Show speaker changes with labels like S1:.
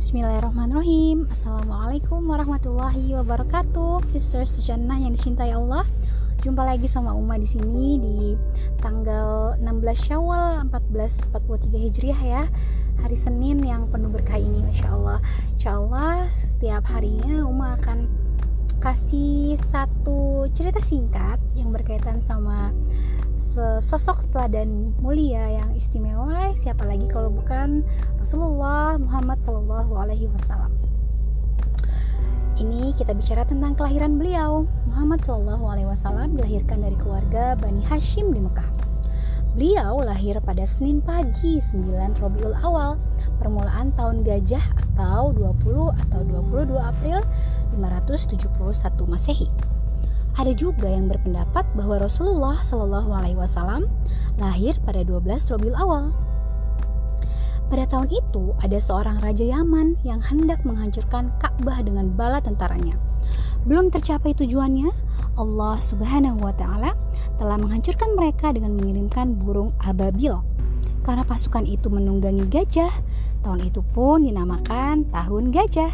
S1: Bismillahirrahmanirrahim. Assalamualaikum warahmatullahi wabarakatuh. Sisters Jannah yang dicintai Allah. Jumpa lagi sama Uma di sini di tanggal 16 Syawal 1443 Hijriah ya. Hari Senin yang penuh berkah ini Masya Allah. Insya Allah setiap harinya Uma akan kasih satu cerita singkat yang berkaitan sama sosok teladan mulia yang istimewa. Siapa lagi kalau bukan Rasulullah Muhammad Sallallahu Alaihi Wasallam? Ini kita bicara tentang kelahiran beliau. Muhammad Sallallahu Alaihi Wasallam dilahirkan dari keluarga Bani Hashim di Mekah. Beliau lahir pada Senin pagi 9 Robiul Awal permulaan tahun gajah atau 20 atau 22 April 571 Masehi ada juga yang berpendapat bahwa Rasulullah Shallallahu Alaihi Wasallam lahir pada 12 Robiul Awal. Pada tahun itu ada seorang raja Yaman yang hendak menghancurkan Ka'bah dengan bala tentaranya. Belum tercapai tujuannya, Allah Subhanahu wa taala telah menghancurkan mereka dengan mengirimkan burung ababil. Karena pasukan itu menunggangi gajah, tahun itu pun dinamakan tahun gajah.